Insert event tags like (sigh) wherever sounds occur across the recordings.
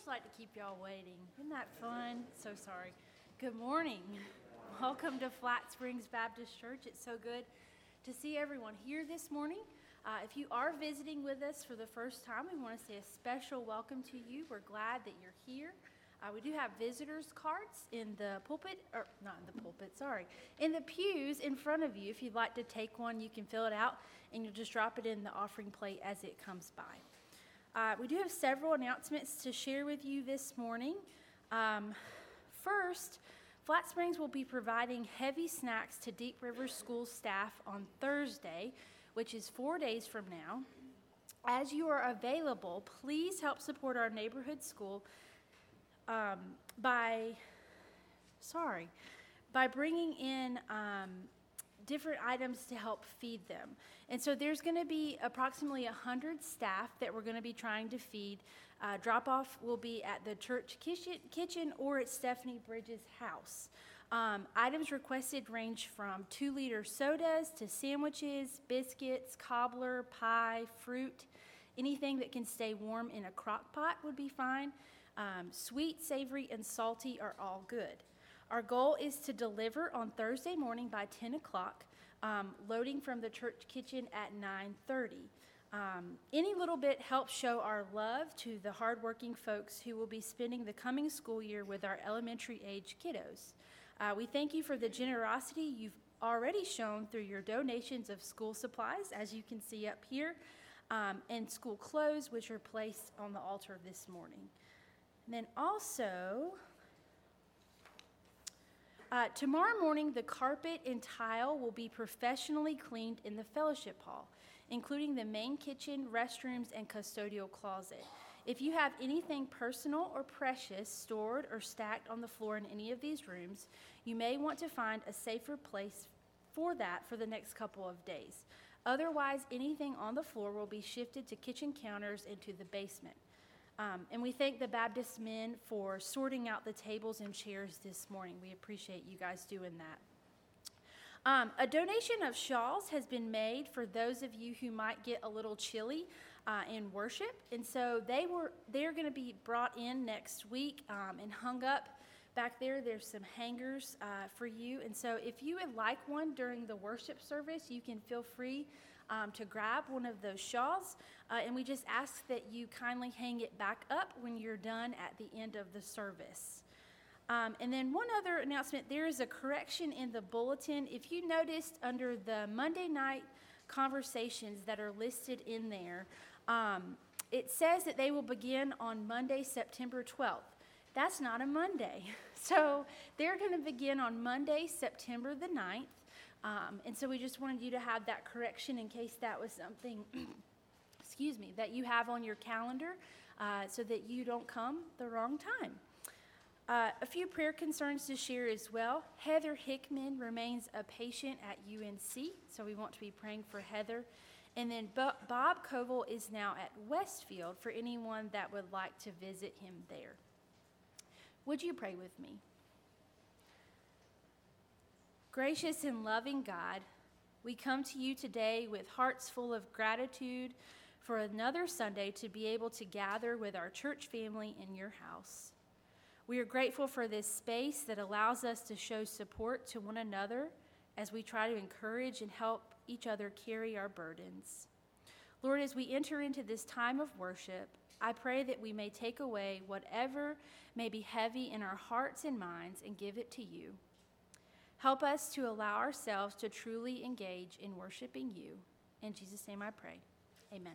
just like to keep y'all waiting. Isn't that fun? So sorry. Good morning. (laughs) Welcome to Flat Springs Baptist Church. It's so good to see everyone here this morning. Uh, if you are visiting with us for the first time, we want to say a special welcome to you. We're glad that you're here. Uh, we do have visitors cards in the pulpit, or not in the pulpit, sorry, in the pews in front of you. If you'd like to take one, you can fill it out and you'll just drop it in the offering plate as it comes by. Uh, we do have several announcements to share with you this morning. Um, first, Flat Springs will be providing heavy snacks to Deep River School staff on Thursday, which is four days from now. As you are available, please help support our neighborhood school um, by, sorry, by bringing in um, different items to help feed them. And so there's going to be approximately 100 staff that we're going to be trying to feed. Uh, drop off will be at the church kitchen, or at Stephanie Bridges' house. Um, items requested range from two liter sodas to sandwiches, biscuits, cobbler, pie, fruit. Anything that can stay warm in a crock pot would be fine. Um, sweet, savory, and salty are all good. Our goal is to deliver on Thursday morning by 10 o'clock, um, loading from the church kitchen at 9:30. Um, any little bit helps show our love to the hardworking folks who will be spending the coming school year with our elementary age kiddos. Uh, we thank you for the generosity you've already shown through your donations of school supplies, as you can see up here, um, and school clothes, which are placed on the altar this morning. And then also, uh, tomorrow morning, the carpet and tile will be professionally cleaned in the fellowship hall, including the main kitchen, restrooms, and custodial closet. If you have anything personal or precious stored or stacked on the floor in any of these rooms, you may want to find a safer place for that for the next couple of days. Otherwise, anything on the floor will be shifted to kitchen counters into the basement. Um, and we thank the Baptist men for sorting out the tables and chairs this morning. We appreciate you guys doing that. Um, a donation of shawls has been made for those of you who might get a little chilly uh, in worship, and so they were they're going to be brought in next week um, and hung up back there. There's some hangers uh, for you, and so if you would like one during the worship service, you can feel free um, to grab one of those shawls. Uh, and we just ask that you kindly hang it back up when you're done at the end of the service. Um, and then one other announcement there is a correction in the bulletin. If you noticed under the Monday night conversations that are listed in there, um, it says that they will begin on Monday, September 12th. That's not a Monday. (laughs) So they're going to begin on Monday, September the 9th. Um, and so we just wanted you to have that correction in case that was something (clears throat) excuse me, that you have on your calendar uh, so that you don't come the wrong time. Uh, a few prayer concerns to share as well. Heather Hickman remains a patient at UNC, so we want to be praying for Heather. And then Bob Koval is now at Westfield for anyone that would like to visit him there. Would you pray with me? Gracious and loving God, we come to you today with hearts full of gratitude for another Sunday to be able to gather with our church family in your house. We are grateful for this space that allows us to show support to one another as we try to encourage and help each other carry our burdens. Lord, as we enter into this time of worship, I pray that we may take away whatever may be heavy in our hearts and minds and give it to you. Help us to allow ourselves to truly engage in worshiping you. In Jesus' name I pray. Amen.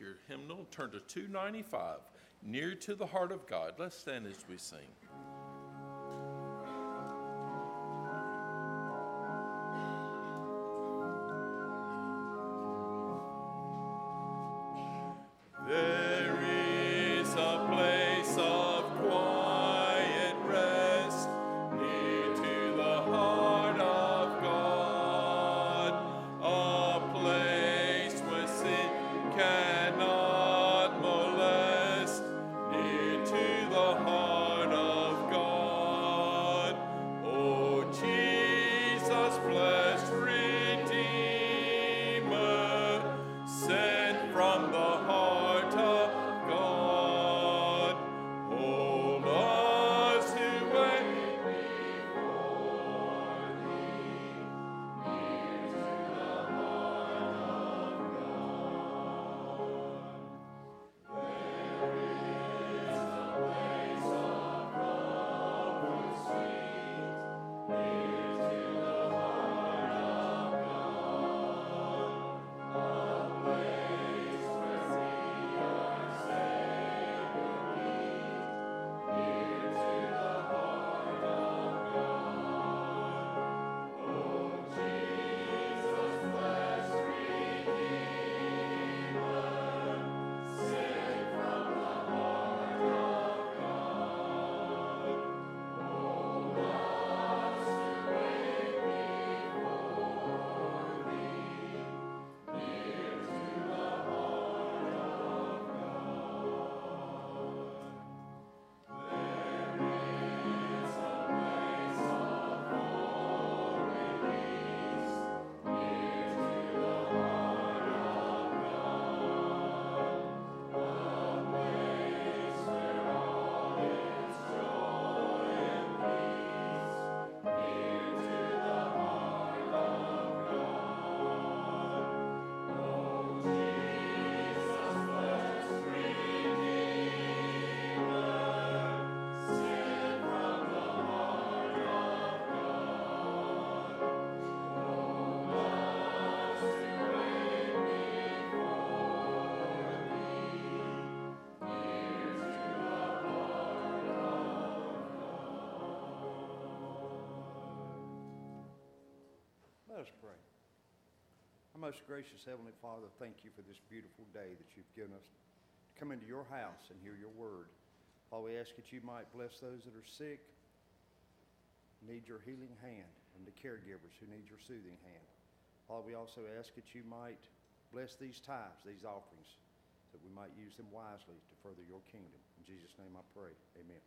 Your hymnal, turn to 295, Near to the Heart of God. Let's stand as we sing. Most gracious Heavenly Father, thank you for this beautiful day that you've given us to come into your house and hear your word. Father, we ask that you might bless those that are sick, need your healing hand, and the caregivers who need your soothing hand. Father, we also ask that you might bless these tithes, these offerings, that we might use them wisely to further your kingdom. In Jesus' name I pray. Amen.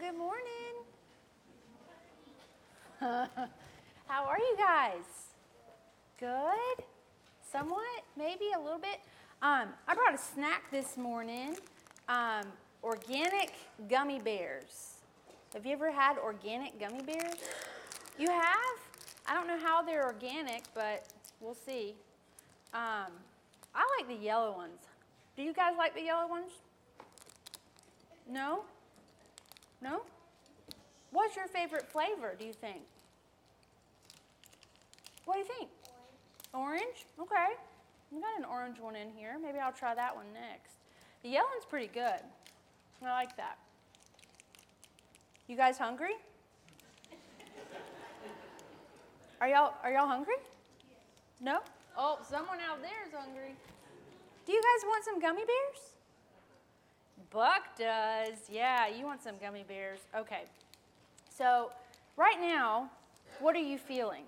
Good morning. (laughs) How are you guys? Good? Somewhat? Maybe a little bit? Um, I brought a snack this morning um, organic gummy bears. Have you ever had organic gummy bears? You have? I don't know how they're organic, but we'll see. Um, I like the yellow ones. Do you guys like the yellow ones? No? No? What's your favorite flavor, do you think? What do you think? Orange. Orange? Okay. We got an orange one in here. Maybe I'll try that one next. The yellow one's pretty good. I like that. You guys hungry? Are y'all are y'all hungry? No? Oh, someone out there is hungry. Do you guys want some gummy bears? Buck does. Yeah, you want some gummy bears. Okay. So, right now, what are you feeling?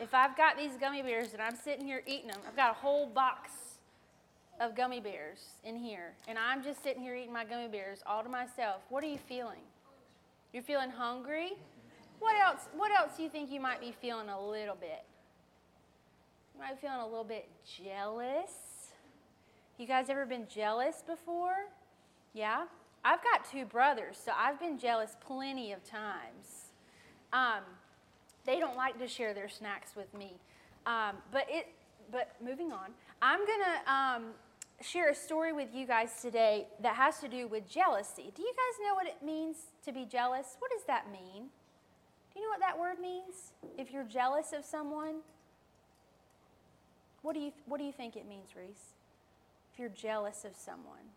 If I've got these gummy bears and I'm sitting here eating them, I've got a whole box of gummy bears in here, and I'm just sitting here eating my gummy bears all to myself. What are you feeling? You're feeling hungry? What else? What else do you think you might be feeling a little bit? You might be feeling a little bit jealous. You guys ever been jealous before? Yeah? I've got two brothers, so I've been jealous plenty of times. Um, they don't like to share their snacks with me. Um, but it. But moving on, I'm gonna um, share a story with you guys today that has to do with jealousy. Do you guys know what it means to be jealous? What does that mean? Do you know what that word means? If you're jealous of someone, what do you what do you think it means, Reese? If you're jealous of someone.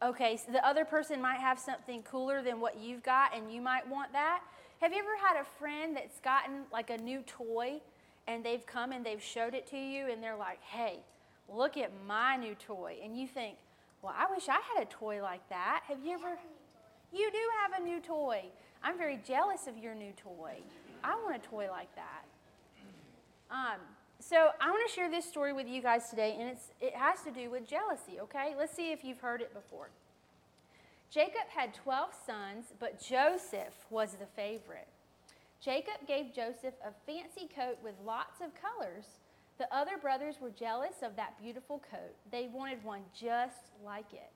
Okay, so the other person might have something cooler than what you've got, and you might want that. Have you ever had a friend that's gotten like a new toy and they've come and they've showed it to you, and they're like, hey, look at my new toy? And you think, well, I wish I had a toy like that. Have you ever? You do have a new toy. I'm very jealous of your new toy. I want a toy like that. Um, so I want to share this story with you guys today, and it's, it has to do with jealousy, okay? Let's see if you've heard it before. Jacob had 12 sons, but Joseph was the favorite. Jacob gave Joseph a fancy coat with lots of colors. The other brothers were jealous of that beautiful coat. They wanted one just like it.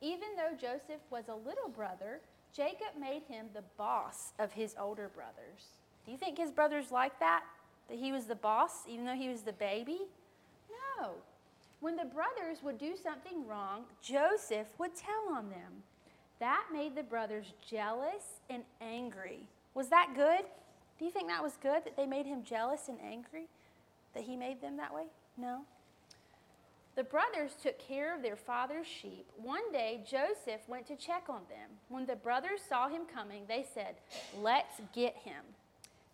Even though Joseph was a little brother, Jacob made him the boss of his older brothers. Do you think his brothers liked that? That he was the boss, even though he was the baby? No. When the brothers would do something wrong, Joseph would tell on them. That made the brothers jealous and angry. Was that good? Do you think that was good that they made him jealous and angry? That he made them that way? No. The brothers took care of their father's sheep. One day, Joseph went to check on them. When the brothers saw him coming, they said, Let's get him.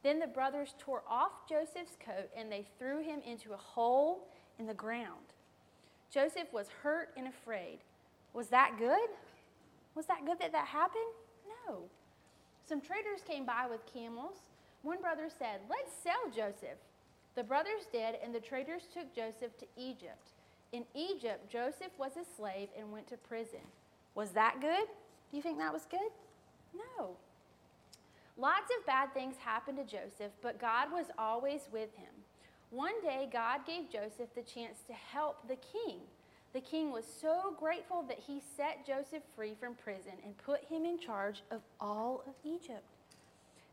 Then the brothers tore off Joseph's coat and they threw him into a hole in the ground. Joseph was hurt and afraid. Was that good? Was that good that that happened? No. Some traders came by with camels. One brother said, Let's sell Joseph. The brothers did, and the traders took Joseph to Egypt. In Egypt, Joseph was a slave and went to prison. Was that good? Do you think that was good? No. Lots of bad things happened to Joseph, but God was always with him. One day, God gave Joseph the chance to help the king. The king was so grateful that he set Joseph free from prison and put him in charge of all of Egypt.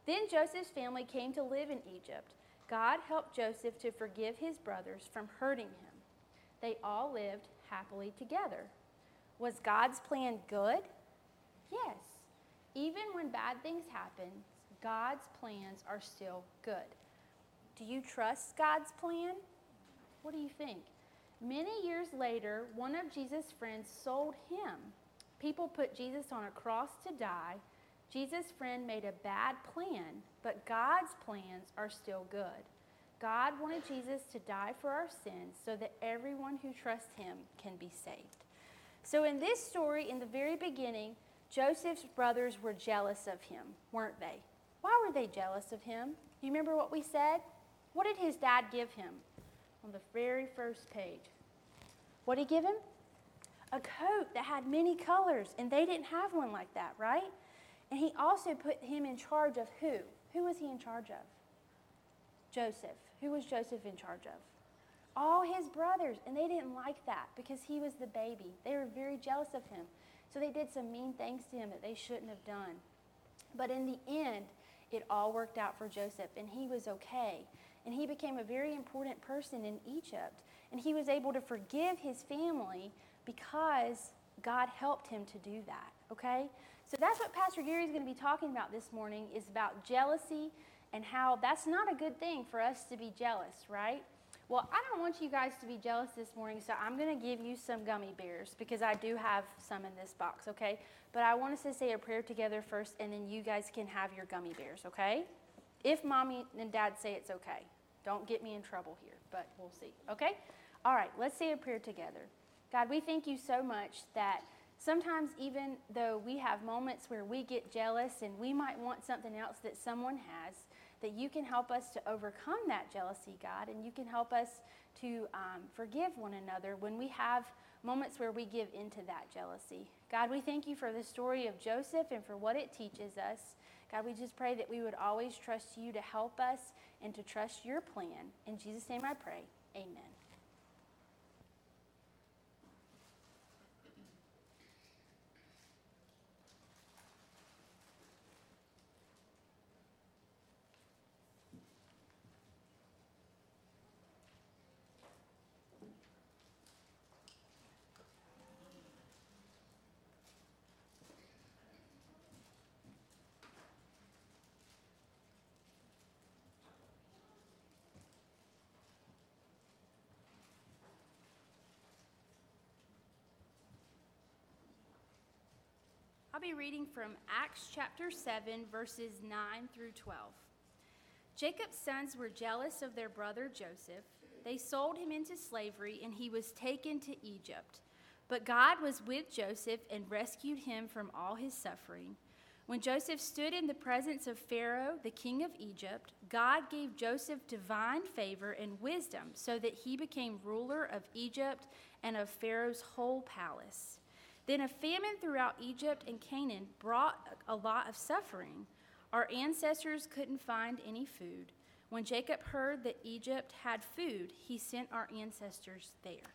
Then Joseph's family came to live in Egypt. God helped Joseph to forgive his brothers from hurting him. They all lived happily together. Was God's plan good? Yes. Even when bad things happen, God's plans are still good. Do you trust God's plan? What do you think? Many years later, one of Jesus' friends sold him. People put Jesus on a cross to die. Jesus' friend made a bad plan, but God's plans are still good. God wanted Jesus to die for our sins so that everyone who trusts him can be saved. So, in this story, in the very beginning, Joseph's brothers were jealous of him, weren't they? Why were they jealous of him? You remember what we said? What did his dad give him on the very first page? What did he give him? a coat that had many colors, and they didn't have one like that, right? And he also put him in charge of who? Who was he in charge of? Joseph. Who was Joseph in charge of? All his brothers. And they didn't like that because he was the baby. They were very jealous of him. So they did some mean things to him that they shouldn't have done. But in the end, it all worked out for Joseph, and he was okay. And he became a very important person in Egypt. And he was able to forgive his family because God helped him to do that, okay? So that's what Pastor Gary is going to be talking about this morning is about jealousy and how that's not a good thing for us to be jealous, right? Well, I don't want you guys to be jealous this morning, so I'm going to give you some gummy bears because I do have some in this box, okay? But I want us to say a prayer together first, and then you guys can have your gummy bears, okay? If mommy and dad say it's okay. Don't get me in trouble here, but we'll see, okay? All right, let's say a prayer together. God, we thank you so much that sometimes, even though we have moments where we get jealous and we might want something else that someone has, that you can help us to overcome that jealousy, God, and you can help us to um, forgive one another when we have moments where we give into that jealousy. God, we thank you for the story of Joseph and for what it teaches us. God, we just pray that we would always trust you to help us and to trust your plan. In Jesus' name I pray. Amen. I'll be reading from Acts chapter 7, verses 9 through 12. Jacob's sons were jealous of their brother Joseph. They sold him into slavery, and he was taken to Egypt. But God was with Joseph and rescued him from all his suffering. When Joseph stood in the presence of Pharaoh, the king of Egypt, God gave Joseph divine favor and wisdom so that he became ruler of Egypt and of Pharaoh's whole palace. Then a famine throughout Egypt and Canaan brought a lot of suffering. Our ancestors couldn't find any food. When Jacob heard that Egypt had food, he sent our ancestors there.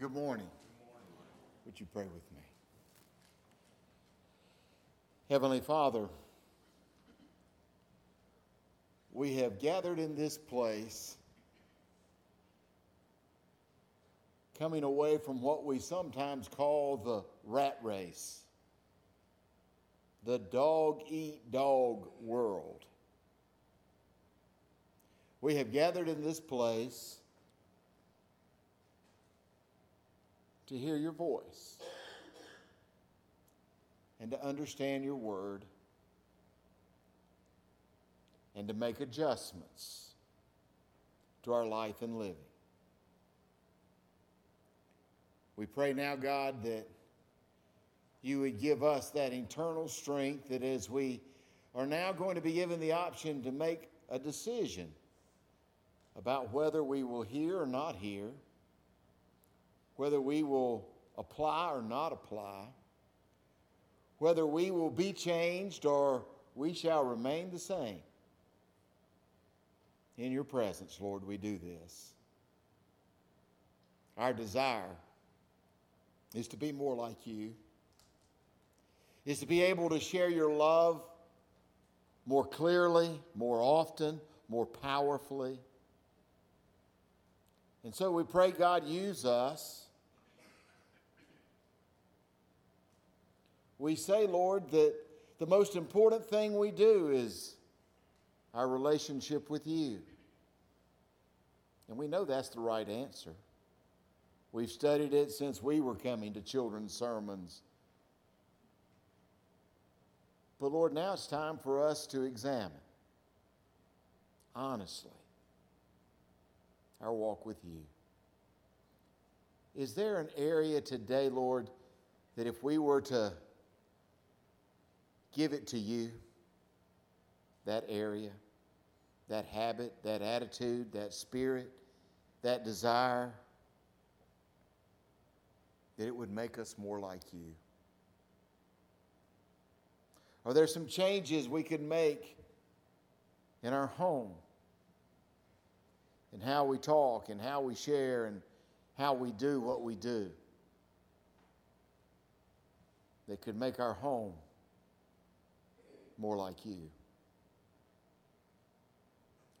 Good morning. Would you pray with me? Heavenly Father, we have gathered in this place coming away from what we sometimes call the rat race, the dog eat dog world. We have gathered in this place to hear your voice and to understand your word and to make adjustments to our life and living. We pray now, God, that you would give us that internal strength that as we are now going to be given the option to make a decision about whether we will hear or not hear, whether we will apply or not apply, whether we will be changed or we shall remain the same. In your presence, Lord, we do this. Our desire is to be more like you, is to be able to share your love more clearly, more often, more powerfully. And so we pray, God, use us. We say, Lord, that the most important thing we do is our relationship with you. And we know that's the right answer. We've studied it since we were coming to children's sermons. But Lord, now it's time for us to examine honestly our walk with you. Is there an area today, Lord, that if we were to give it to you, that area, that habit, that attitude, that spirit, that desire that it would make us more like you? Are there some changes we could make in our home? In how we talk and how we share and how we do what we do? That could make our home more like you.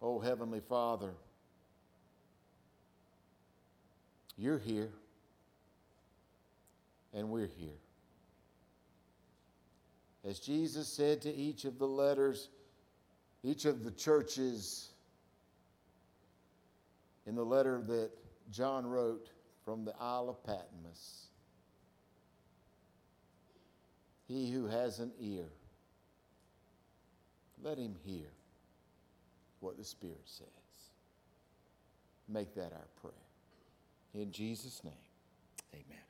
Oh, Heavenly Father, you're here, and we're here. As Jesus said to each of the letters, each of the churches, in the letter that John wrote from the Isle of Patmos, he who has an ear, let him hear what the Spirit says. Make that our prayer. In Jesus' name, amen.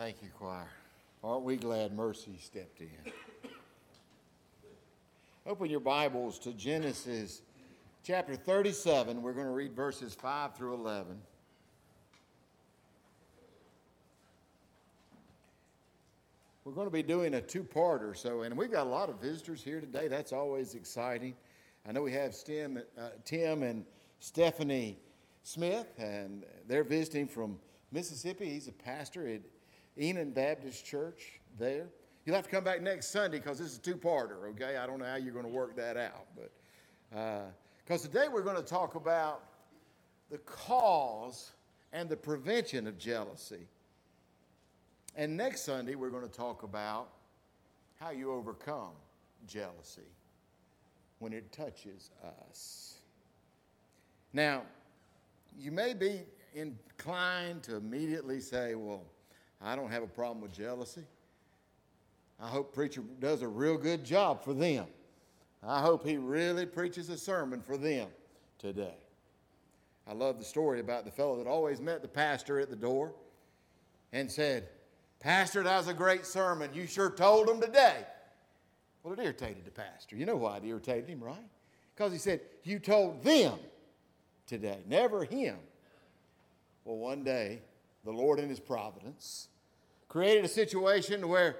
Thank you, choir. Aren't we glad Mercy stepped in? Open your Bibles to Genesis chapter 37. We're going to read verses 5 through 11. We're going to be doing a two parter, so, and we've got a lot of visitors here today. That's always exciting. I know we have Stim, uh, Tim and Stephanie Smith, and they're visiting from Mississippi. He's a pastor at Enon Baptist Church there. You'll have to come back next Sunday because this is a two parter, okay? I don't know how you're going to work that out, but because uh, today we're going to talk about the cause and the prevention of jealousy. And next Sunday, we're going to talk about how you overcome jealousy when it touches us. Now, you may be inclined to immediately say, Well, I don't have a problem with jealousy. I hope preacher does a real good job for them. I hope he really preaches a sermon for them today. I love the story about the fellow that always met the pastor at the door and said, Pastor, that was a great sermon. You sure told them today. Well, it irritated the pastor. You know why it irritated him, right? Because he said, You told them today, never him. Well, one day, the Lord in his providence created a situation where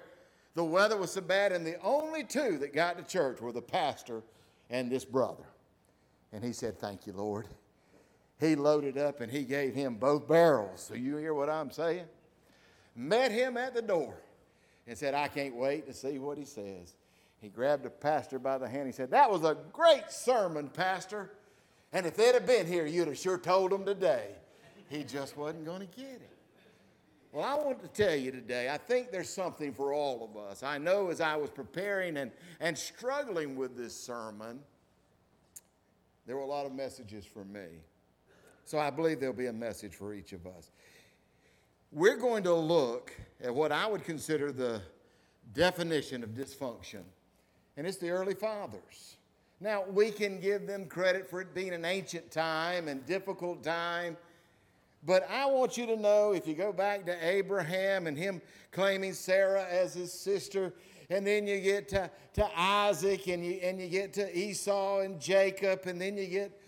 the weather was so bad, and the only two that got to church were the pastor and this brother. And he said, Thank you, Lord. He loaded up and he gave him both barrels. So you hear what I'm saying? Met him at the door and said, I can't wait to see what he says. He grabbed the pastor by the hand. He said, That was a great sermon, Pastor. And if they'd have been here, you'd have sure told them today. He just wasn't going to get it. Well, I want to tell you today, I think there's something for all of us. I know as I was preparing and, and struggling with this sermon, there were a lot of messages for me. So I believe there'll be a message for each of us. We're going to look at what I would consider the definition of dysfunction, and it's the early fathers. Now, we can give them credit for it being an ancient time and difficult time but I want you to know if you go back to Abraham and him claiming Sarah as his sister, and then you get to, to Isaac and you, and you get to Esau and Jacob, and then you get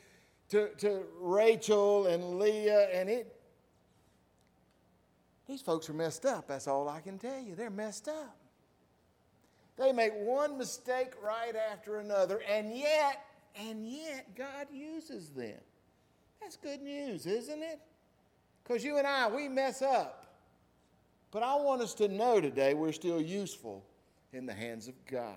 to, to Rachel and Leah, and it. These folks are messed up. That's all I can tell you. They're messed up. They make one mistake right after another, and yet, and yet, God uses them. That's good news, isn't it? Because you and I, we mess up. But I want us to know today we're still useful in the hands of God.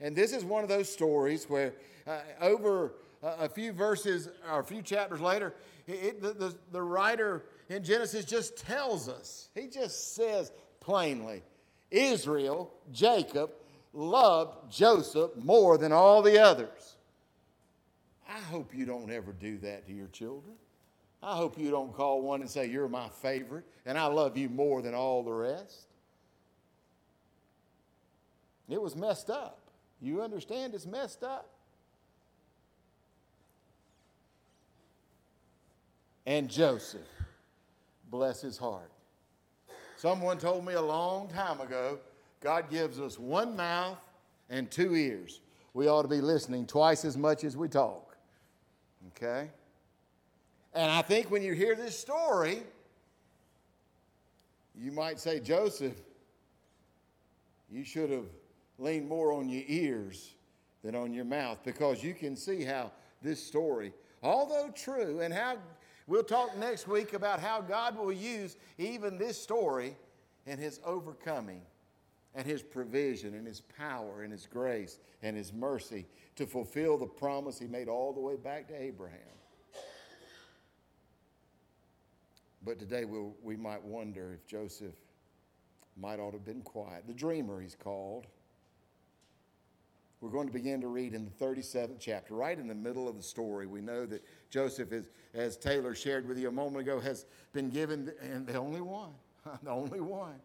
And this is one of those stories where uh, over a few verses or a few chapters later, it, the, the, the writer in Genesis just tells us, he just says plainly, Israel, Jacob, loved Joseph more than all the others. I hope you don't ever do that to your children. I hope you don't call one and say, You're my favorite, and I love you more than all the rest. It was messed up. You understand it's messed up? And Joseph, bless his heart. Someone told me a long time ago God gives us one mouth and two ears. We ought to be listening twice as much as we talk. Okay? And I think when you hear this story, you might say, Joseph, you should have leaned more on your ears than on your mouth because you can see how this story, although true, and how we'll talk next week about how God will use even this story in his overcoming and his provision and his power and his grace and his mercy to fulfill the promise he made all the way back to Abraham. But today we'll, we might wonder if Joseph might ought to have been quiet. The dreamer, he's called. We're going to begin to read in the 37th chapter, right in the middle of the story. We know that Joseph, is, as Taylor shared with you a moment ago, has been given, and the only one, (laughs) the only one.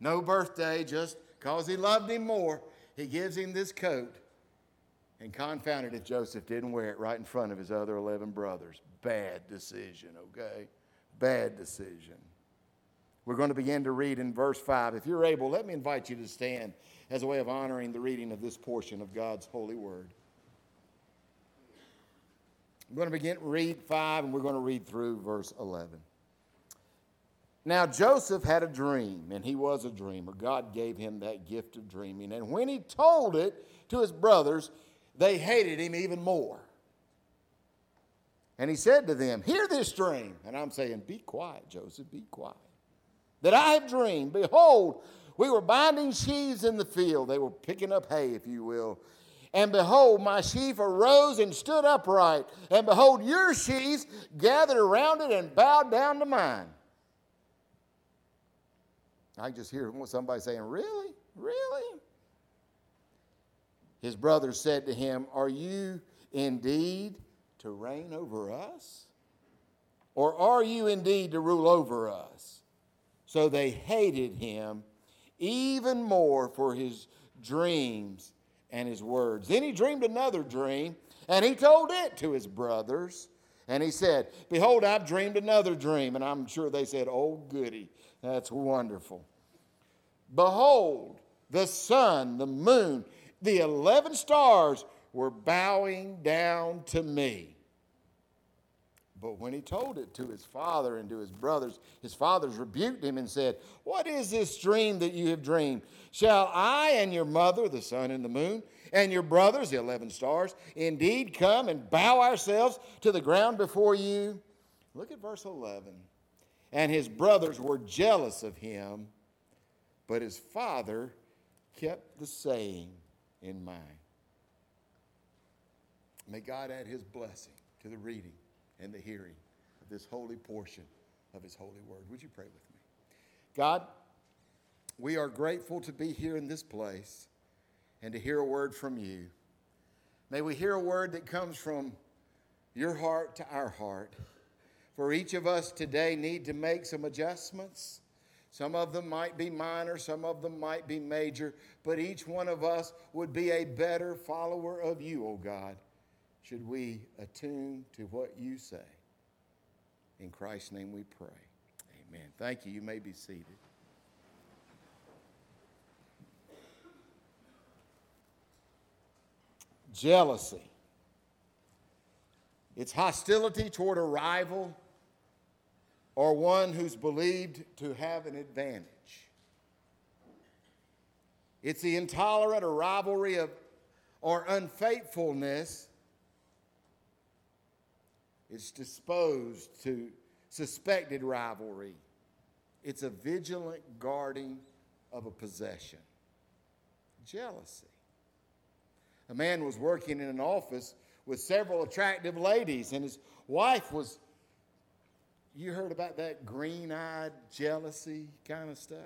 No birthday, just because he loved him more, he gives him this coat. And confounded if Joseph didn't wear it right in front of his other 11 brothers. Bad decision, okay? Bad decision. We're going to begin to read in verse 5. If you're able, let me invite you to stand as a way of honoring the reading of this portion of God's holy word. I'm going to begin read 5 and we're going to read through verse 11. Now Joseph had a dream, and he was a dreamer. God gave him that gift of dreaming. And when he told it to his brothers, they hated him even more. And he said to them, Hear this dream. And I'm saying, Be quiet, Joseph, be quiet. That I have dreamed. Behold, we were binding sheaves in the field. They were picking up hay, if you will. And behold, my sheaf arose and stood upright. And behold, your sheaves gathered around it and bowed down to mine. I just hear somebody saying, Really? Really? His brothers said to him, Are you indeed to reign over us? Or are you indeed to rule over us? So they hated him even more for his dreams and his words. Then he dreamed another dream, and he told it to his brothers. And he said, Behold, I've dreamed another dream. And I'm sure they said, Oh, goody, that's wonderful. Behold, the sun, the moon, the 11 stars were bowing down to me. But when he told it to his father and to his brothers, his fathers rebuked him and said, What is this dream that you have dreamed? Shall I and your mother, the sun and the moon, and your brothers, the 11 stars, indeed come and bow ourselves to the ground before you? Look at verse 11. And his brothers were jealous of him, but his father kept the saying in mind. May God add his blessing to the reading and the hearing of this holy portion of His holy word. Would you pray with me? God, we are grateful to be here in this place and to hear a word from you. May we hear a word that comes from your heart to our heart. For each of us today need to make some adjustments. Some of them might be minor, some of them might be major, but each one of us would be a better follower of you, O oh God should we attune to what you say. In Christ's name we pray. Amen. Thank you. You may be seated. Jealousy. It's hostility toward a rival or one who's believed to have an advantage. It's the intolerant or rivalry of or unfaithfulness it's disposed to suspected rivalry. It's a vigilant guarding of a possession. Jealousy. A man was working in an office with several attractive ladies, and his wife was, you heard about that green eyed jealousy kind of stuff?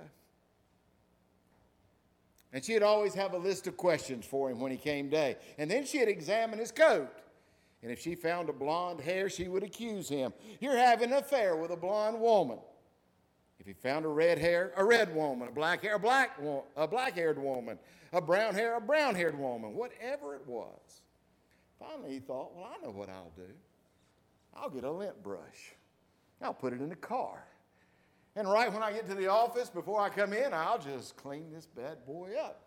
And she'd always have a list of questions for him when he came day. And then she'd examine his coat. And if she found a blonde hair, she would accuse him. You're having an affair with a blonde woman. If he found a red hair, a red woman, a black hair, a black a black-haired woman, a brown hair, a brown-haired woman, whatever it was. Finally, he thought, well, I know what I'll do. I'll get a lint brush. I'll put it in the car. And right when I get to the office, before I come in, I'll just clean this bad boy up.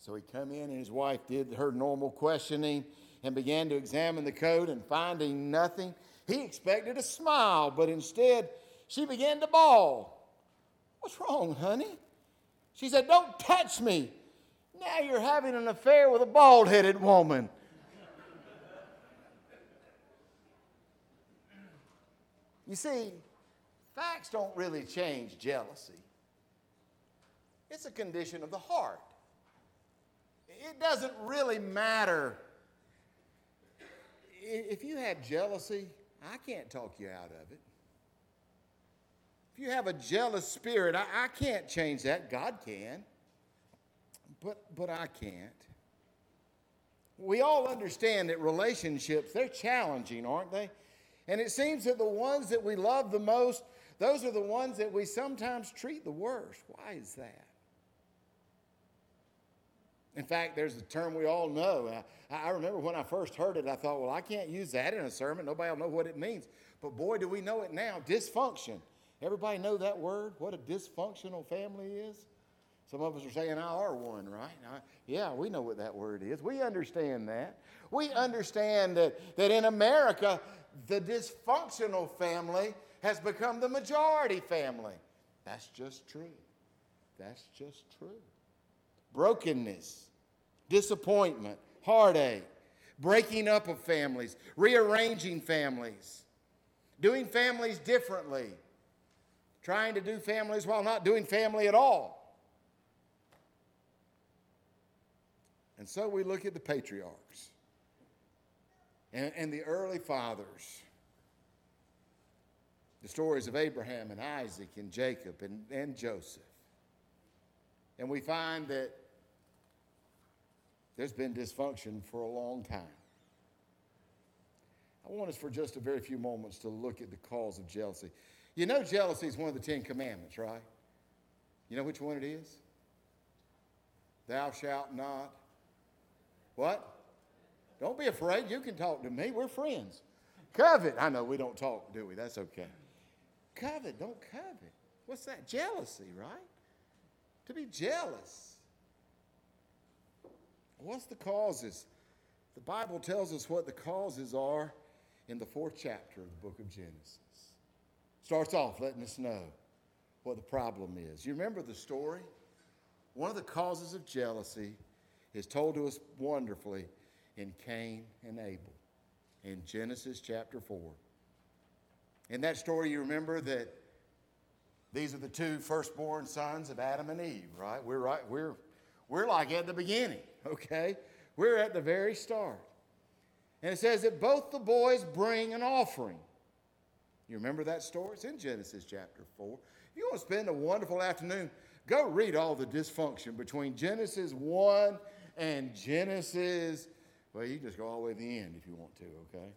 So he come in and his wife did her normal questioning and began to examine the code and finding nothing. He expected a smile, but instead she began to bawl. What's wrong, honey? She said, Don't touch me. Now you're having an affair with a bald headed woman. you see, facts don't really change jealousy, it's a condition of the heart it doesn't really matter. If you have jealousy, I can't talk you out of it. If you have a jealous spirit, I, I can't change that. God can. But, but I can't. We all understand that relationships, they're challenging, aren't they? And it seems that the ones that we love the most, those are the ones that we sometimes treat the worst. Why is that? In fact, there's a term we all know. I, I, remember when I first heard it, I thought, well, I can't use that in a sermon. Nobody will know what it means. But boy, do we know it now dysfunction. Everybody know that word? What a dysfunctional family is? Some of us are saying, I are one, right? I, yeah, we know what that word is. We understand that. We understand that, that in America, the dysfunctional family has become the majority family. That's just true. That's just true. Brokenness, disappointment, heartache, breaking up of families, rearranging families, doing families differently, trying to do families while not doing family at all. And so we look at the patriarchs and, and the early fathers, the stories of Abraham and Isaac and Jacob and, and Joseph. And we find that there's been dysfunction for a long time. I want us for just a very few moments to look at the cause of jealousy. You know, jealousy is one of the Ten Commandments, right? You know which one it is? Thou shalt not. What? Don't be afraid. You can talk to me. We're friends. Covet. I know we don't talk, do we? That's okay. Covet. Don't covet. What's that? Jealousy, right? To be jealous. What's the causes? The Bible tells us what the causes are in the fourth chapter of the book of Genesis. Starts off letting us know what the problem is. You remember the story? One of the causes of jealousy is told to us wonderfully in Cain and Abel in Genesis chapter 4. In that story, you remember that these are the two firstborn sons of Adam and Eve, right? We're right, we're, we're like at the beginning, okay? We're at the very start. And it says that both the boys bring an offering. You remember that story? It's in Genesis chapter 4. You want to spend a wonderful afternoon, go read all the dysfunction between Genesis 1 and Genesis. Well, you just go all the way to the end if you want to, okay?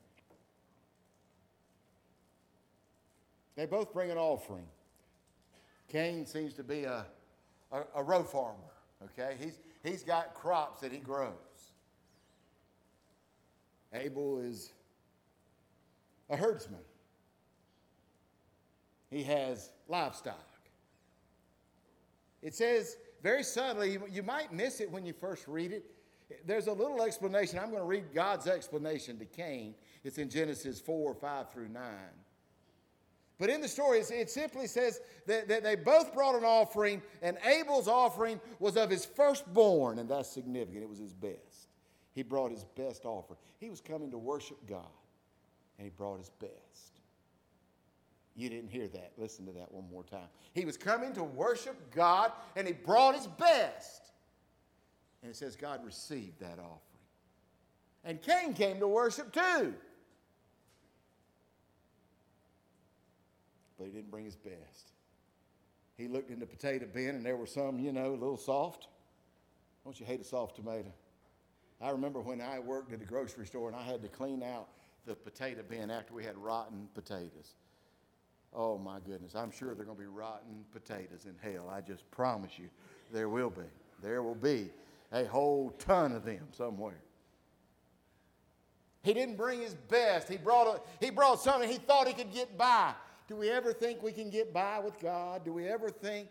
They both bring an offering. Cain seems to be a, a, a row farmer, okay? He's, he's got crops that he grows. Abel is a herdsman. He has livestock. It says very subtly, you might miss it when you first read it. There's a little explanation. I'm going to read God's explanation to Cain. It's in Genesis 4, 5 through 9. But in the story, it simply says that, that they both brought an offering, and Abel's offering was of his firstborn, and that's significant. It was his best. He brought his best offering. He was coming to worship God, and he brought his best. You didn't hear that. Listen to that one more time. He was coming to worship God, and he brought his best. And it says God received that offering. And Cain came to worship too. But he didn't bring his best. He looked in the potato bin, and there were some, you know, a little soft. Don't you hate a soft tomato? I remember when I worked at the grocery store and I had to clean out the potato bin after we had rotten potatoes. Oh my goodness, I'm sure there are going to be rotten potatoes in hell. I just promise you, there will be. There will be a whole ton of them somewhere. He didn't bring his best. He brought, a, he brought something he thought he could get by. Do we ever think we can get by with God? Do we ever think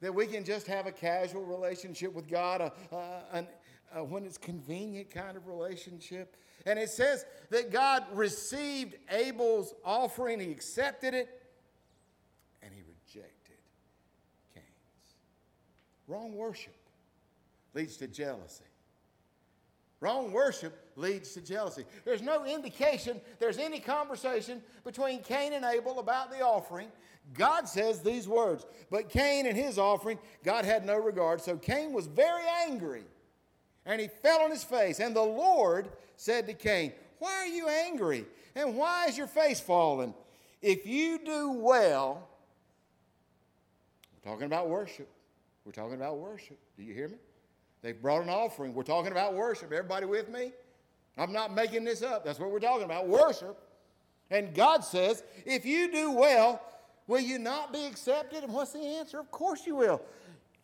that we can just have a casual relationship with God, a, a, a, when it's convenient kind of relationship? And it says that God received Abel's offering, he accepted it, and he rejected Cain's. Wrong worship leads to jealousy. Wrong worship leads to jealousy. There's no indication there's any conversation between Cain and Abel about the offering. God says these words, but Cain and his offering, God had no regard. So Cain was very angry and he fell on his face. And the Lord said to Cain, Why are you angry? And why is your face fallen? If you do well, we're talking about worship. We're talking about worship. Do you hear me? They've brought an offering. We're talking about worship. Everybody with me? I'm not making this up. That's what we're talking about worship. And God says, if you do well, will you not be accepted? And what's the answer? Of course you will.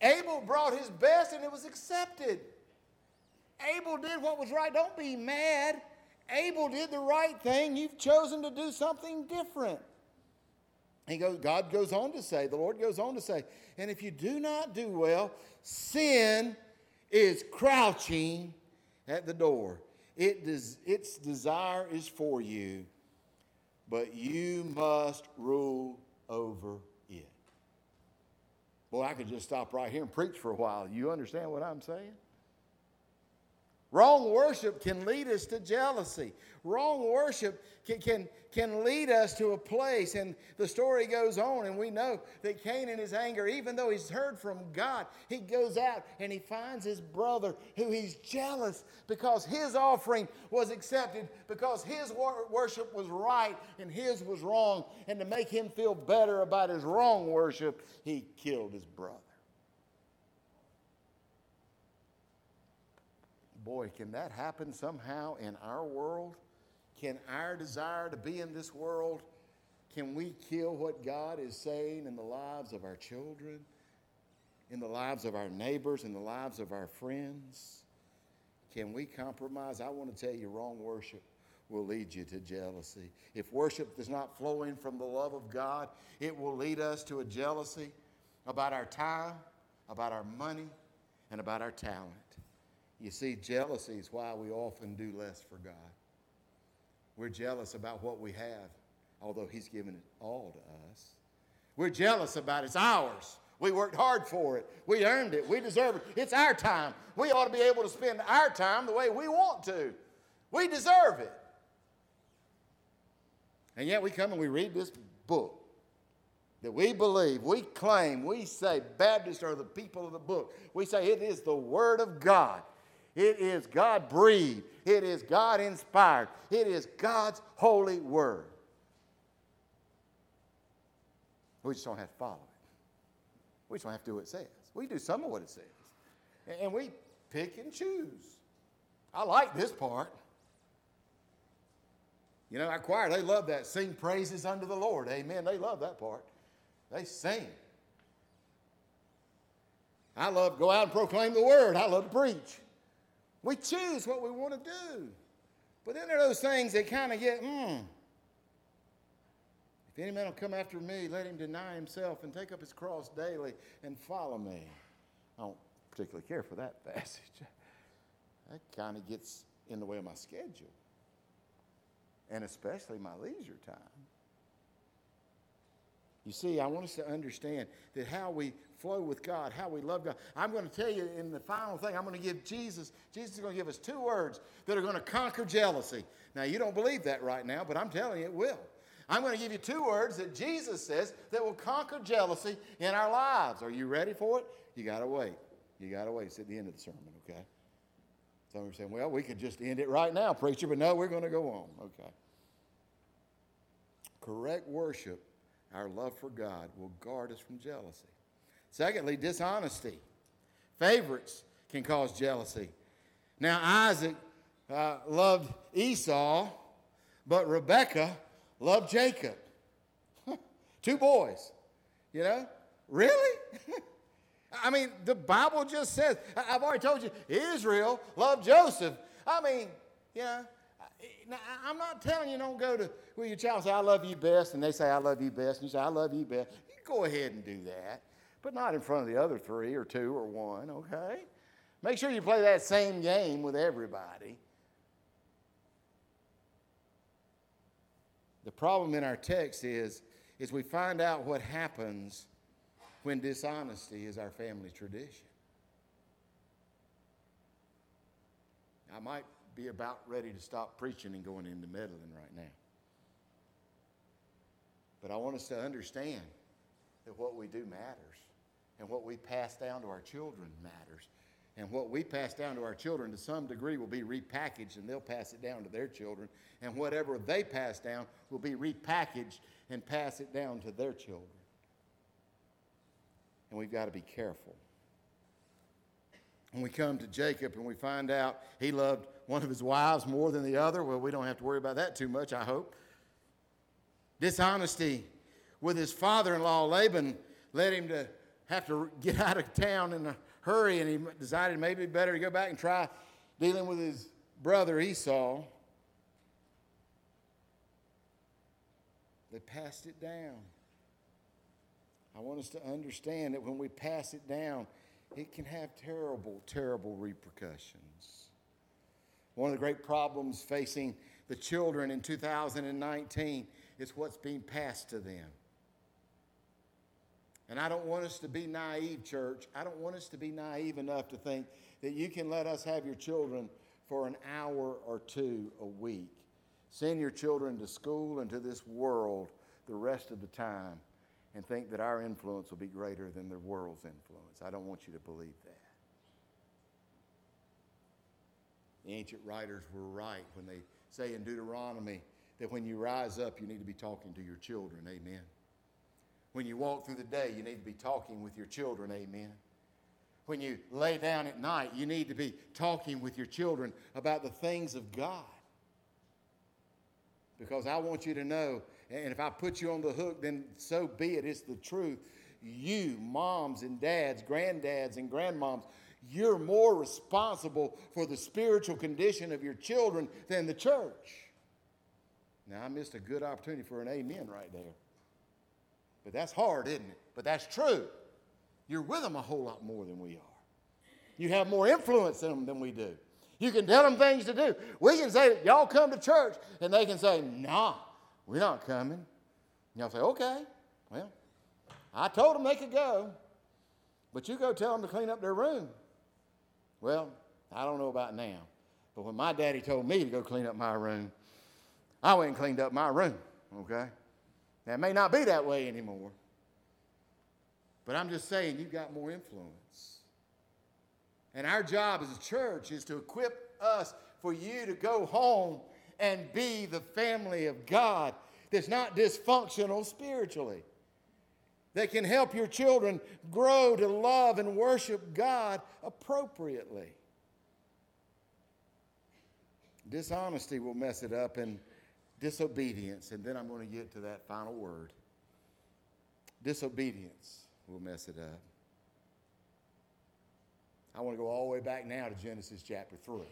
Abel brought his best and it was accepted. Abel did what was right. Don't be mad. Abel did the right thing. You've chosen to do something different. he goes, God goes on to say, the Lord goes on to say, and if you do not do well, sin is crouching at the door. It does, its desire is for you, but you must rule over it. Boy, I could just stop right here and preach for a while. You understand what I'm saying? Wrong worship can lead us to jealousy. Wrong worship can, can, can lead us to a place. And the story goes on, and we know that Cain, in his anger, even though he's heard from God, he goes out and he finds his brother who he's jealous because his offering was accepted, because his wor- worship was right and his was wrong. And to make him feel better about his wrong worship, he killed his brother. Boy, can that happen somehow in our world? Can our desire to be in this world, can we kill what God is saying in the lives of our children, in the lives of our neighbors, in the lives of our friends? Can we compromise? I want to tell you, wrong worship will lead you to jealousy. If worship is not flowing from the love of God, it will lead us to a jealousy about our time, about our money, and about our talent. You see, jealousy is why we often do less for God. We're jealous about what we have, although He's given it all to us. We're jealous about it's ours. We worked hard for it. We earned it. We deserve it. It's our time. We ought to be able to spend our time the way we want to. We deserve it. And yet we come and we read this book that we believe, we claim, we say Baptists are the people of the book. We say it is the Word of God. It is God breathed. It is God inspired. It is God's holy word. We just don't have to follow it. We just don't have to do what it says. We do some of what it says. And we pick and choose. I like this part. You know, our choir, they love that. Sing praises unto the Lord. Amen. They love that part. They sing. I love go out and proclaim the word. I love to preach. We choose what we want to do. But then there are those things that kind of get, hmm. If any man will come after me, let him deny himself and take up his cross daily and follow me. I don't particularly care for that (laughs) passage. That kind of gets in the way of my schedule, and especially my leisure time. You see, I want us to understand that how we flow with God, how we love God. I'm going to tell you in the final thing, I'm going to give Jesus, Jesus is going to give us two words that are going to conquer jealousy. Now, you don't believe that right now, but I'm telling you it will. I'm going to give you two words that Jesus says that will conquer jealousy in our lives. Are you ready for it? You got to wait. You got to wait. It's at the end of the sermon, okay? Some are saying, well, we could just end it right now, preacher, but no, we're going to go on, okay? Correct worship our love for God will guard us from jealousy. Secondly, dishonesty. Favorites can cause jealousy. Now, Isaac uh, loved Esau, but Rebekah loved Jacob. (laughs) Two boys, you know? Really? (laughs) I mean, the Bible just says, I've already told you, Israel loved Joseph. I mean, you know, now, I'm not telling you don't go to where your child say, I love you best, and they say, I love you best, and you say, I love you best. You go ahead and do that, but not in front of the other three or two or one, okay? Make sure you play that same game with everybody. The problem in our text is, is we find out what happens when dishonesty is our family tradition. I might be about ready to stop preaching and going into meddling right now. But I want us to understand that what we do matters, and what we pass down to our children matters. And what we pass down to our children to some degree will be repackaged and they'll pass it down to their children. And whatever they pass down will be repackaged and pass it down to their children. And we've got to be careful. When we come to Jacob and we find out he loved one of his wives more than the other. Well, we don't have to worry about that too much, I hope. Dishonesty with his father in law, Laban, led him to have to (laughs) get out of town in a hurry, and he decided maybe better to go back and try dealing with his brother Esau. They passed it down. I want us to understand that when we pass it down, it can have terrible, terrible repercussions. One of the great problems facing the children in 2019 is what's being passed to them. And I don't want us to be naive, church. I don't want us to be naive enough to think that you can let us have your children for an hour or two a week. Send your children to school and to this world the rest of the time and think that our influence will be greater than the world's influence. I don't want you to believe that. The ancient writers were right when they say in Deuteronomy that when you rise up, you need to be talking to your children. Amen. When you walk through the day, you need to be talking with your children. Amen. When you lay down at night, you need to be talking with your children about the things of God. Because I want you to know, and if I put you on the hook, then so be it. It's the truth. You, moms and dads, granddads and grandmoms, you're more responsible for the spiritual condition of your children than the church. Now, I missed a good opportunity for an amen right there. But that's hard, isn't it? But that's true. You're with them a whole lot more than we are. You have more influence in them than we do. You can tell them things to do. We can say, Y'all come to church, and they can say, Nah, we're not coming. Y'all say, Okay, well, I told them they could go, but you go tell them to clean up their room. Well, I don't know about now, but when my daddy told me to go clean up my room, I went and cleaned up my room, okay? Now, it may not be that way anymore, but I'm just saying you've got more influence. And our job as a church is to equip us for you to go home and be the family of God that's not dysfunctional spiritually, that can help your children grow to love and worship God appropriately. Dishonesty will mess it up, and disobedience, and then I'm going to get to that final word. Disobedience will mess it up. I want to go all the way back now to Genesis chapter 3.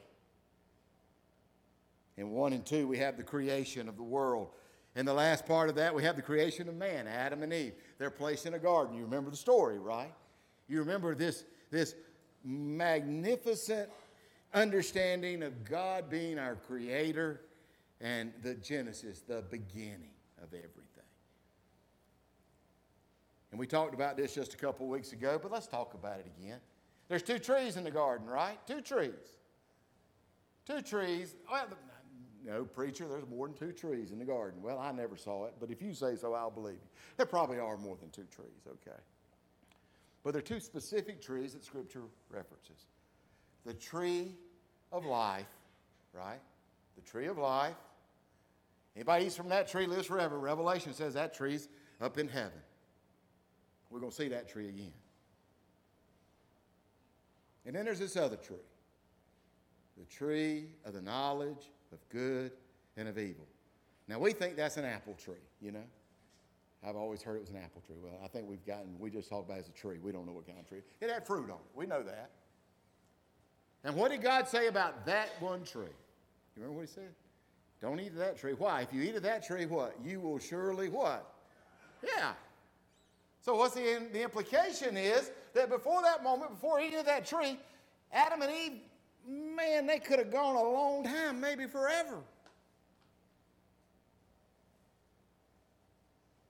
In 1 and 2, we have the creation of the world. In the last part of that, we have the creation of man, Adam and Eve. They're placed in a garden. You remember the story, right? You remember this, this magnificent understanding of God being our creator and the Genesis, the beginning of everything. And we talked about this just a couple weeks ago, but let's talk about it again. There's two trees in the garden, right? Two trees. Two trees. Well, no, preacher, there's more than two trees in the garden. Well, I never saw it, but if you say so, I'll believe you. There probably are more than two trees, okay? But there are two specific trees that Scripture references the tree of life, right? The tree of life Anybody eats from that tree lives forever. Revelation says that tree's up in heaven. We're going to see that tree again. And then there's this other tree the tree of the knowledge of good and of evil. Now, we think that's an apple tree, you know? I've always heard it was an apple tree. Well, I think we've gotten, we just talked about it as a tree. We don't know what kind of tree. It had fruit on it. We know that. And what did God say about that one tree? You remember what he said? Don't eat of that tree. Why? If you eat of that tree, what? You will surely what? Yeah. So what's the, the implication is that before that moment, before eating of that tree, Adam and Eve, man, they could have gone a long time, maybe forever.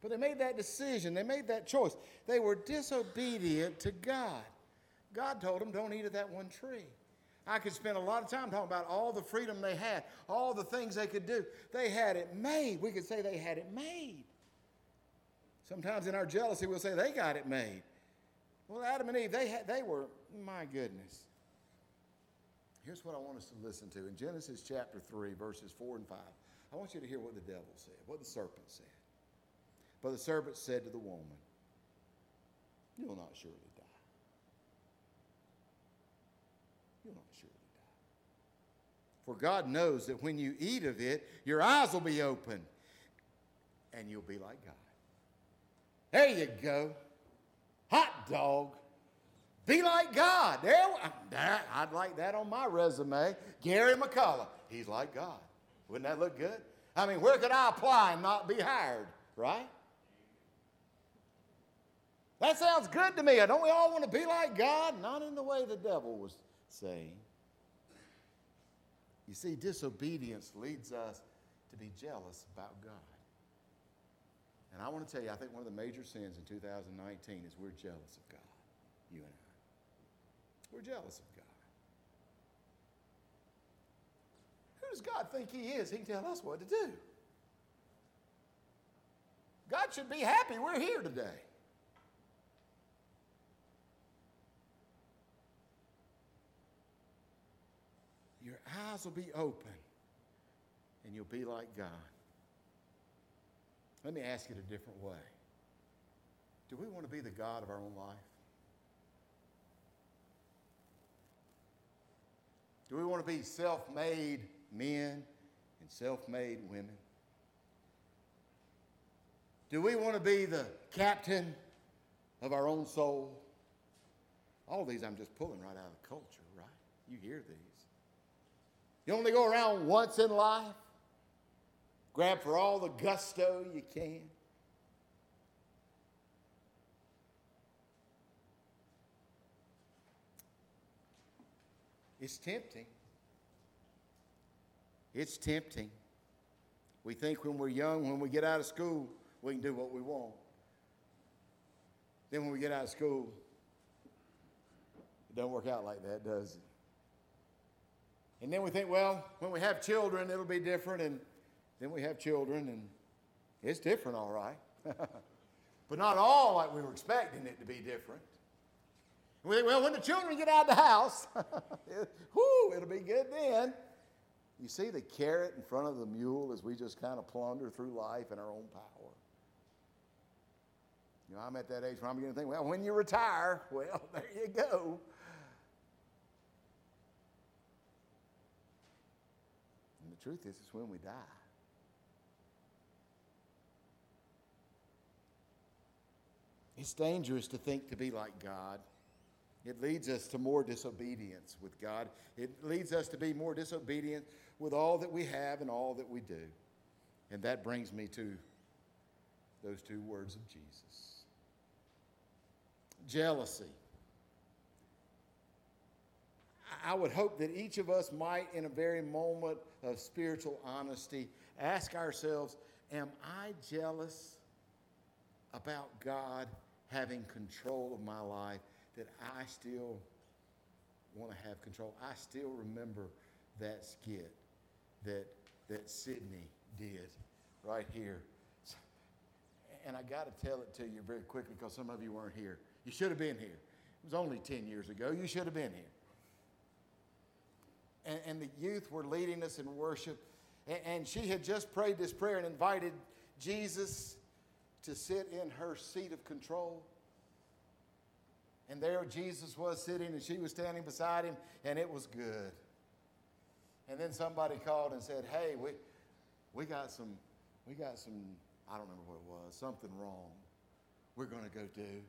But they made that decision. They made that choice. They were disobedient to God. God told them, don't eat of that one tree. I could spend a lot of time talking about all the freedom they had, all the things they could do. They had it made. We could say they had it made. Sometimes in our jealousy, we'll say they got it made. Well, Adam and Eve, they, had, they were, my goodness. Here's what I want us to listen to in Genesis chapter 3, verses 4 and 5. I want you to hear what the devil said, what the serpent said. But the serpent said to the woman, You will not surely die. For God knows that when you eat of it, your eyes will be open and you'll be like God. There you go. Hot dog. Be like God. There, I'd like that on my resume. Gary McCullough. He's like God. Wouldn't that look good? I mean, where could I apply and not be hired, right? That sounds good to me. Don't we all want to be like God? Not in the way the devil was saying. You see, disobedience leads us to be jealous about God. And I want to tell you, I think one of the major sins in 2019 is we're jealous of God, you and I. We're jealous of God. Who does God think He is? He can tell us what to do. God should be happy we're here today. Your eyes will be open and you'll be like God. Let me ask it a different way. Do we want to be the God of our own life? Do we want to be self made men and self made women? Do we want to be the captain of our own soul? All these I'm just pulling right out of the culture, right? You hear these. You only go around once in life. Grab for all the gusto you can. It's tempting. It's tempting. We think when we're young, when we get out of school, we can do what we want. Then when we get out of school, it doesn't work out like that, does it? And then we think, well, when we have children, it'll be different. And then we have children, and it's different, all right. (laughs) but not all like we were expecting it to be different. We think, well, when the children get out of the house, (laughs) whoo, it'll be good then. You see the carrot in front of the mule as we just kind of plunder through life in our own power. You know, I'm at that age where I'm beginning to think, well, when you retire, (laughs) well, there you go. Truth is, it's when we die. It's dangerous to think to be like God. It leads us to more disobedience with God. It leads us to be more disobedient with all that we have and all that we do. And that brings me to those two words of Jesus jealousy. I would hope that each of us might, in a very moment of spiritual honesty, ask ourselves Am I jealous about God having control of my life that I still want to have control? I still remember that skit that, that Sydney did right here. And I got to tell it to you very quickly because some of you weren't here. You should have been here. It was only 10 years ago. You should have been here and, and the youth were leading us in worship. And, and she had just prayed this prayer and invited Jesus to sit in her seat of control. And there Jesus was sitting, and she was standing beside him, and it was good. And then somebody called and said, Hey, we, we got some, we got some, I don't remember what it was, something wrong. We're going to go do.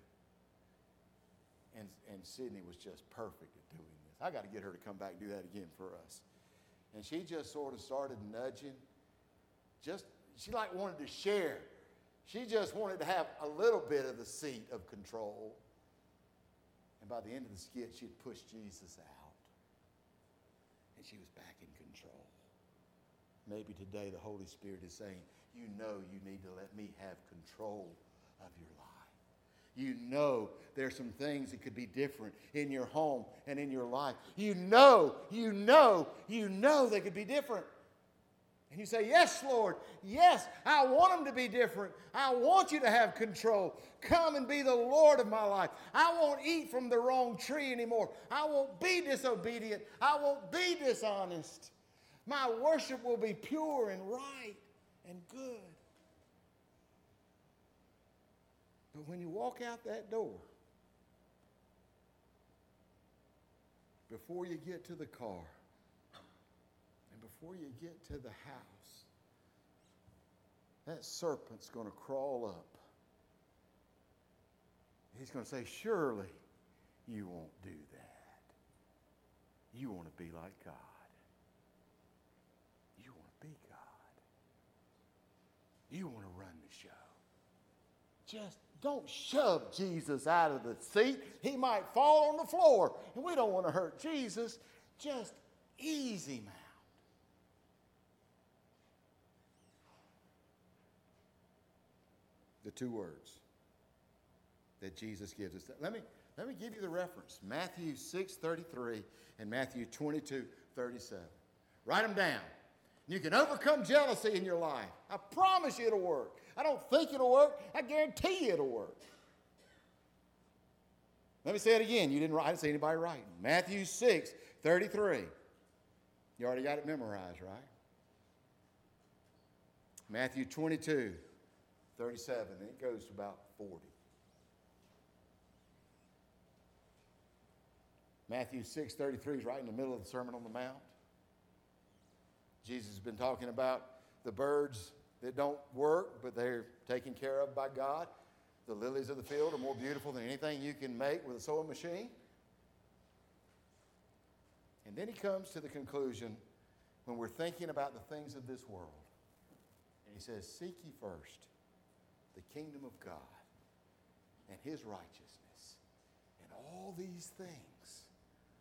And, and Sydney was just perfect at doing I got to get her to come back and do that again for us. And she just sort of started nudging. Just, she like wanted to share. She just wanted to have a little bit of the seat of control. And by the end of the skit, she'd pushed Jesus out. And she was back in control. Maybe today the Holy Spirit is saying, You know you need to let me have control of your life you know there's some things that could be different in your home and in your life. You know, you know, you know they could be different. And you say, Yes, Lord, yes, I want them to be different. I want you to have control. Come and be the Lord of my life. I won't eat from the wrong tree anymore. I won't be disobedient. I won't be dishonest. My worship will be pure and right and good. But when you walk out that door, before you get to the car, and before you get to the house, that serpent's going to crawl up. He's going to say, Surely you won't do that. You want to be like God. You want to be God. You want to run the show. Just don't shove Jesus out of the seat. He might fall on the floor, and we don't want to hurt Jesus. Just ease him out. The two words that Jesus gives us. Let me, let me give you the reference Matthew 6 33 and Matthew 22 37. Write them down. You can overcome jealousy in your life. I promise you it'll work. I don't think it'll work. I guarantee you it'll work. Let me say it again. You didn't write, I didn't see anybody writing. Matthew 6, 33. You already got it memorized, right? Matthew 22, 37. And it goes to about 40. Matthew 6, 33 is right in the middle of the Sermon on the Mount. Jesus has been talking about the birds that don't work, but they're taken care of by God. The lilies of the field are more beautiful than anything you can make with a sewing machine. And then he comes to the conclusion when we're thinking about the things of this world. And he says, Seek ye first the kingdom of God and his righteousness, and all these things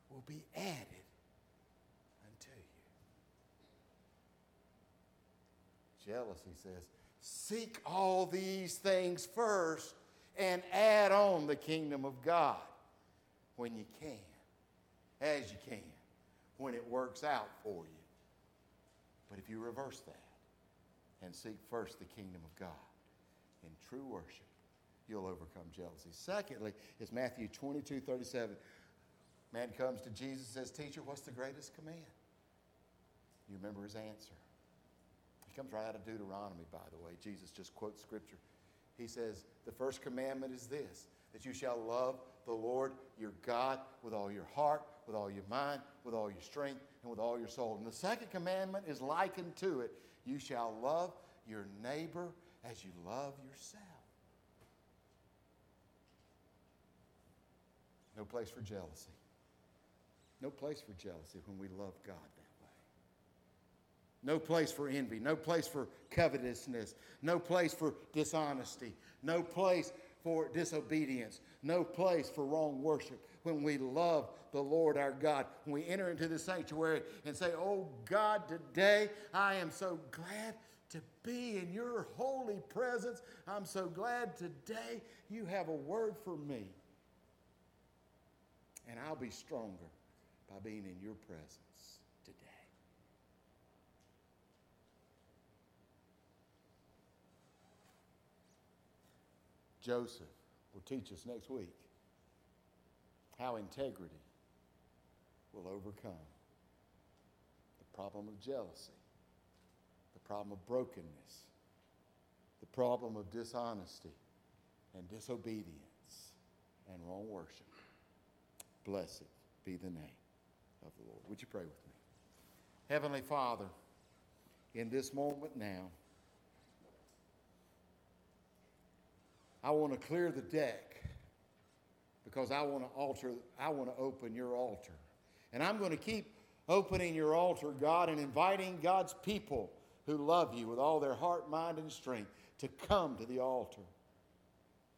will be added unto you. Jealousy says, Seek all these things first and add on the kingdom of God when you can, as you can, when it works out for you. But if you reverse that and seek first the kingdom of God in true worship, you'll overcome jealousy. Secondly, is Matthew 22 37. Man comes to Jesus and says, Teacher, what's the greatest command? You remember his answer. He comes right out of Deuteronomy, by the way. Jesus just quotes scripture. He says, The first commandment is this that you shall love the Lord your God with all your heart, with all your mind, with all your strength, and with all your soul. And the second commandment is likened to it you shall love your neighbor as you love yourself. No place for jealousy. No place for jealousy when we love God. No place for envy. No place for covetousness. No place for dishonesty. No place for disobedience. No place for wrong worship. When we love the Lord our God, when we enter into the sanctuary and say, Oh God, today I am so glad to be in your holy presence. I'm so glad today you have a word for me. And I'll be stronger by being in your presence today. Joseph will teach us next week how integrity will overcome the problem of jealousy, the problem of brokenness, the problem of dishonesty and disobedience and wrong worship. Blessed be the name of the Lord. Would you pray with me? Heavenly Father, in this moment now, I want to clear the deck because I want to alter, I want to open your altar. And I'm going to keep opening your altar, God, and inviting God's people who love you with all their heart, mind, and strength to come to the altar,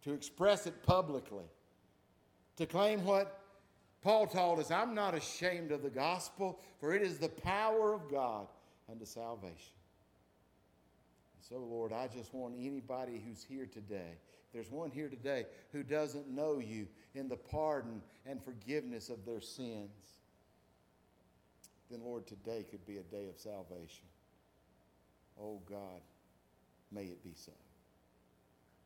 to express it publicly, to claim what Paul told us I'm not ashamed of the gospel, for it is the power of God unto salvation. So, Lord, I just want anybody who's here today, there's one here today who doesn't know you in the pardon and forgiveness of their sins, then, Lord, today could be a day of salvation. Oh, God, may it be so.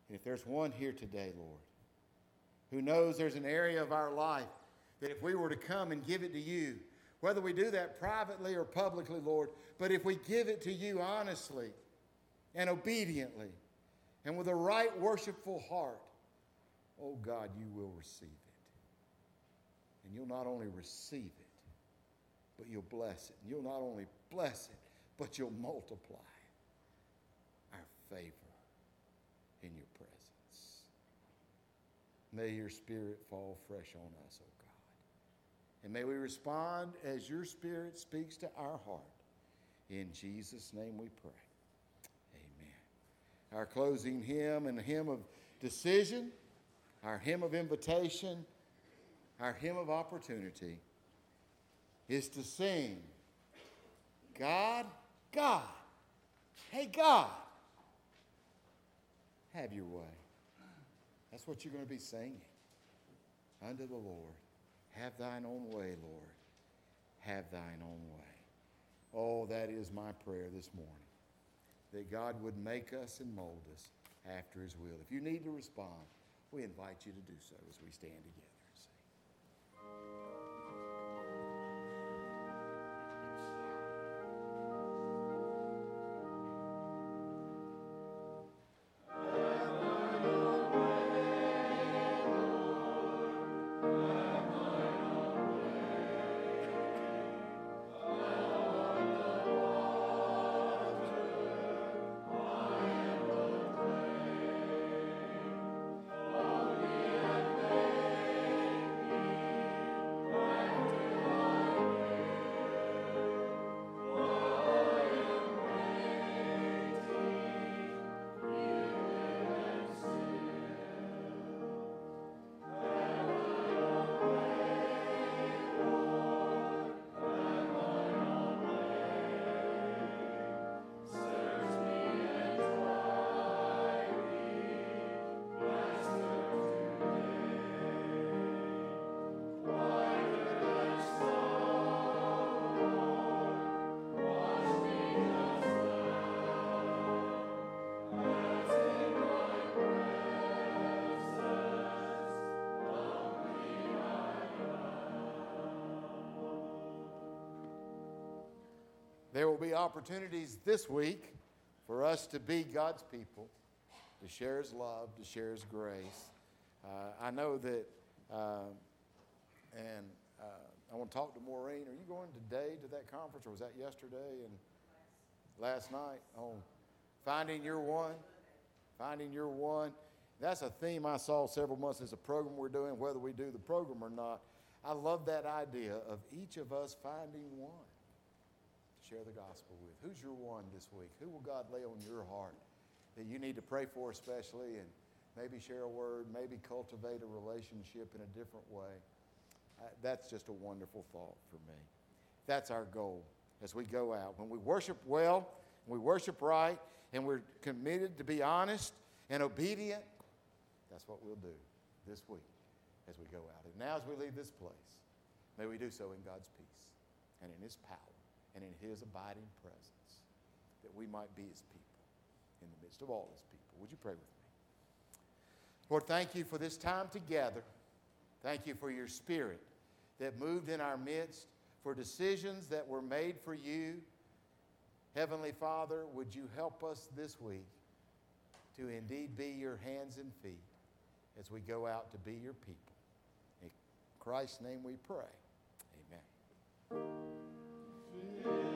And if there's one here today, Lord, who knows there's an area of our life that if we were to come and give it to you, whether we do that privately or publicly, Lord, but if we give it to you honestly and obediently and with a right worshipful heart, oh God, you will receive it. And you'll not only receive it, but you'll bless it. And you'll not only bless it, but you'll multiply our favor in your presence. May your spirit fall fresh on us, oh God. And may we respond as your Spirit speaks to our heart. In Jesus' name we pray. Our closing hymn and hymn of decision, our hymn of invitation, our hymn of opportunity is to sing, God, God, hey, God, have your way. That's what you're going to be singing unto the Lord. Have thine own way, Lord. Have thine own way. Oh, that is my prayer this morning that God would make us and mold us after his will. If you need to respond, we invite you to do so as we stand together and sing. There will be opportunities this week for us to be God's people, to share His love, to share His grace. Uh, I know that, uh, and uh, I want to talk to Maureen. Are you going today to that conference, or was that yesterday and last night? On finding your one, finding your one. That's a theme I saw several months as a program we're doing, whether we do the program or not. I love that idea of each of us finding one share the gospel with? Who's your one this week? Who will God lay on your heart that you need to pray for, especially, and maybe share a word, maybe cultivate a relationship in a different way? Uh, that's just a wonderful thought for me. That's our goal as we go out. When we worship well, we worship right, and we're committed to be honest and obedient, that's what we'll do this week as we go out. And now, as we leave this place, may we do so in God's peace and in His power and in his abiding presence, that we might be his people in the midst of all his people. Would you pray with me? Lord, thank you for this time together. Thank you for your spirit that moved in our midst, for decisions that were made for you. Heavenly Father, would you help us this week to indeed be your hands and feet as we go out to be your people? In Christ's name we pray. Yeah.